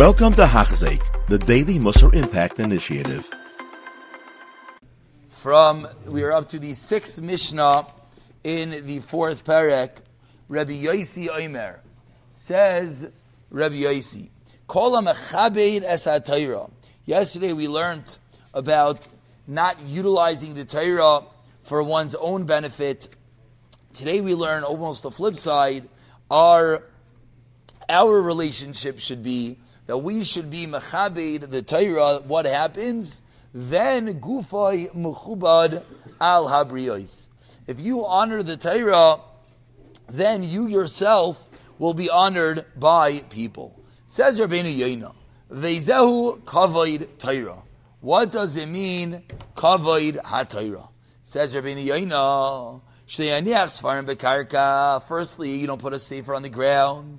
Welcome to Hachzik, the Daily Musar Impact Initiative. From we are up to the sixth Mishnah in the fourth parak. Rabbi Yosi Omer says, Rabbi Yosi, Kol mechabeid es Yesterday we learned about not utilizing the Torah for one's own benefit. Today we learn almost the flip side. Our our relationship should be that we should be mechabed the Torah. What happens? Then gufay mechubad al habriyos. If you honor the Torah, then you yourself will be honored by people. Says Rabbeinu Yoina, Vezehu kavod Torah. What does it mean, kavod ha-Torah? Says Rabbeinu Yoina, Firstly, you don't put a sefer on the ground.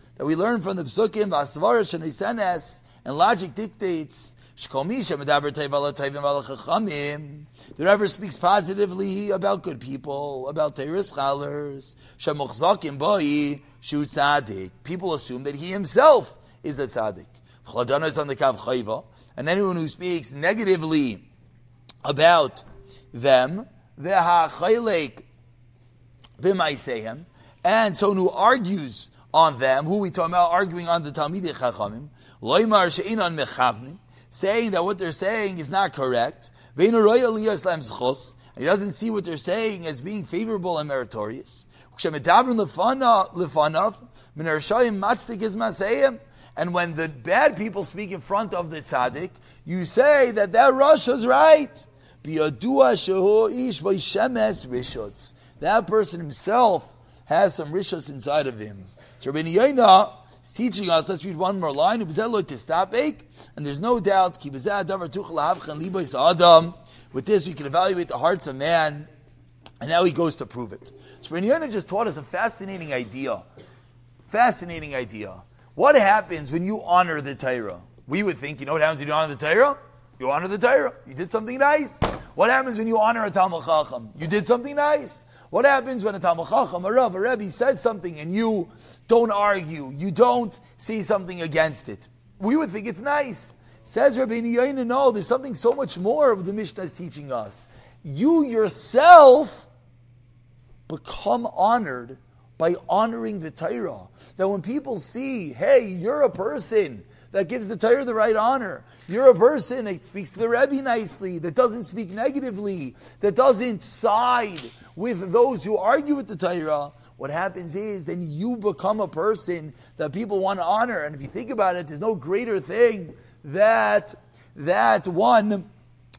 that we learn from the psukim, Vasvara Shanisenes, and logic dictates, the Whoever speaks positively about good people, about Teres scholars, people assume that he himself is a tzaddik. And anyone who speaks negatively about them, and someone who argues on them. Who we talking about? Arguing on the Talmidei Chachamim. Loimar she'inan mechavnim, saying that what they're saying is not correct. And he doesn't see what they're saying as being favorable and meritorious. And when the bad people speak in front of the tzaddik, you say that that Rosh is right. That person himself has some rishos inside of him. So Rabbi Yaina is teaching us, let's read one more line, and there's no doubt, with this we can evaluate the hearts of man, and now he goes to prove it. So Rabbi Yaina just taught us a fascinating idea. Fascinating idea. What happens when you honor the Torah? We would think, you know what happens when you honor the Torah? You honor the Torah. You did something nice. What happens when you honor a Talmid Chacham? You did something nice. What happens when a Talmid Chacham, a Rav, a Rebbe says something and you don't argue, you don't see something against it? We would think it's nice. Says Rabbi Yaina, no, there's something so much more of the Mishnah is teaching us. You yourself become honored by honoring the Torah. That when people see, hey, you're a person that gives the Torah the right honor. You're a person that speaks to the Rebbe nicely, that doesn't speak negatively, that doesn't side with those who argue with the Torah. What happens is then you become a person that people want to honor. And if you think about it, there's no greater thing that that one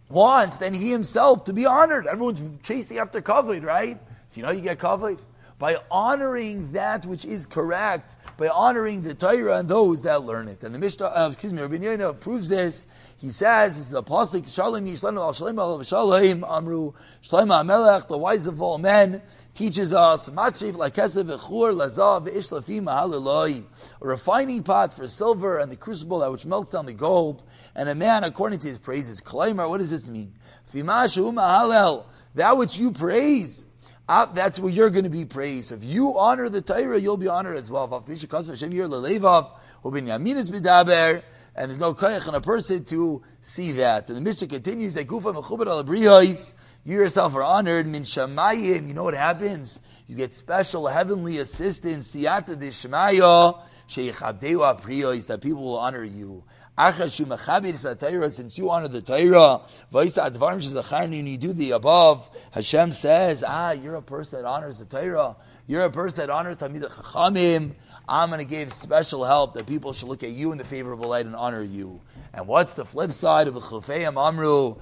wants than he himself to be honored. Everyone's chasing after kavod, right? So you know you get kavod by honoring that which is correct, by honoring the Torah and those that learn it. And the Mishnah, uh, excuse me, Rabbi Yoina proves this. He says, this is a pasuk, Shalom Yishlanu al Shalom al Shalom Amru Shlomo HaMelech, the wise of all men, teaches us, Matzrif lakesev v'chur lazav v'ish lafim a refining pot for silver and the crucible that which melts down the gold, and a man according to his praises. Kalaimar, what does this mean? Fimashu mahalel, that which you praise, that's where you're going to be praised. If you honor the Torah, you'll be honored as well. And there's no koyach in a person to see that. And the Mishnah continues you yourself are honored. You know what happens? You get special heavenly assistance. Siyata that people will honor you. Since you honor the Torah, and you do the above, Hashem says, ah, you're a person that honors the Torah. You're a person that honors Talmid Chachamim. I'm going to give special help that people should look at you in the favorable light and honor you. And what's the flip side of the Chufeyam Amru?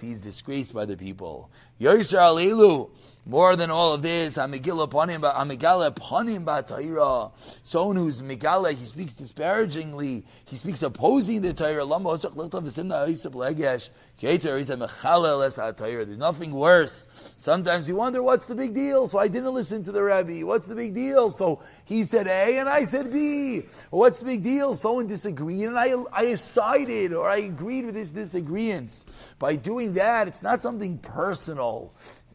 He's disgraced by the people. Yisrael Elu. More than all of this, Amigala Panim Bataira. Someone who's Migala, he speaks disparagingly, he speaks opposing the Torah. There's nothing worse. Sometimes we wonder what's the big deal. So I didn't listen to the Rabbi. What's the big deal? So he said A and I said B. What's the big deal? Someone disagreed and I, I sided or I agreed with this disagreement. By doing that, it's not something personal.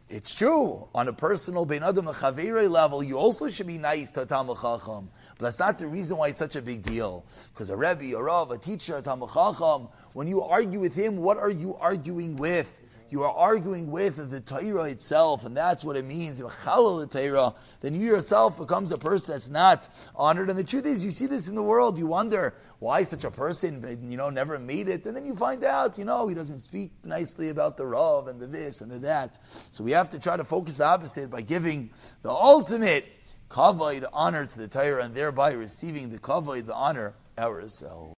It's true. On a personal Ben Adam level, you also should be nice to Talmid Chacham. But that's not the reason why it's such a big deal. Because a Rebbe, a Rav, a teacher, a Talmid Chacham, when you argue with him, what are you arguing with? You are arguing with the Torah itself, and that's what it means. the then you yourself becomes a person that's not honored. And the truth is, you see this in the world. You wonder why such a person, you know, never made it, and then you find out, you know, he doesn't speak nicely about the Rav and the this and the that. So we have to try to focus the opposite by giving the ultimate kavod honor to the Torah, and thereby receiving the kavod, the honor ourselves.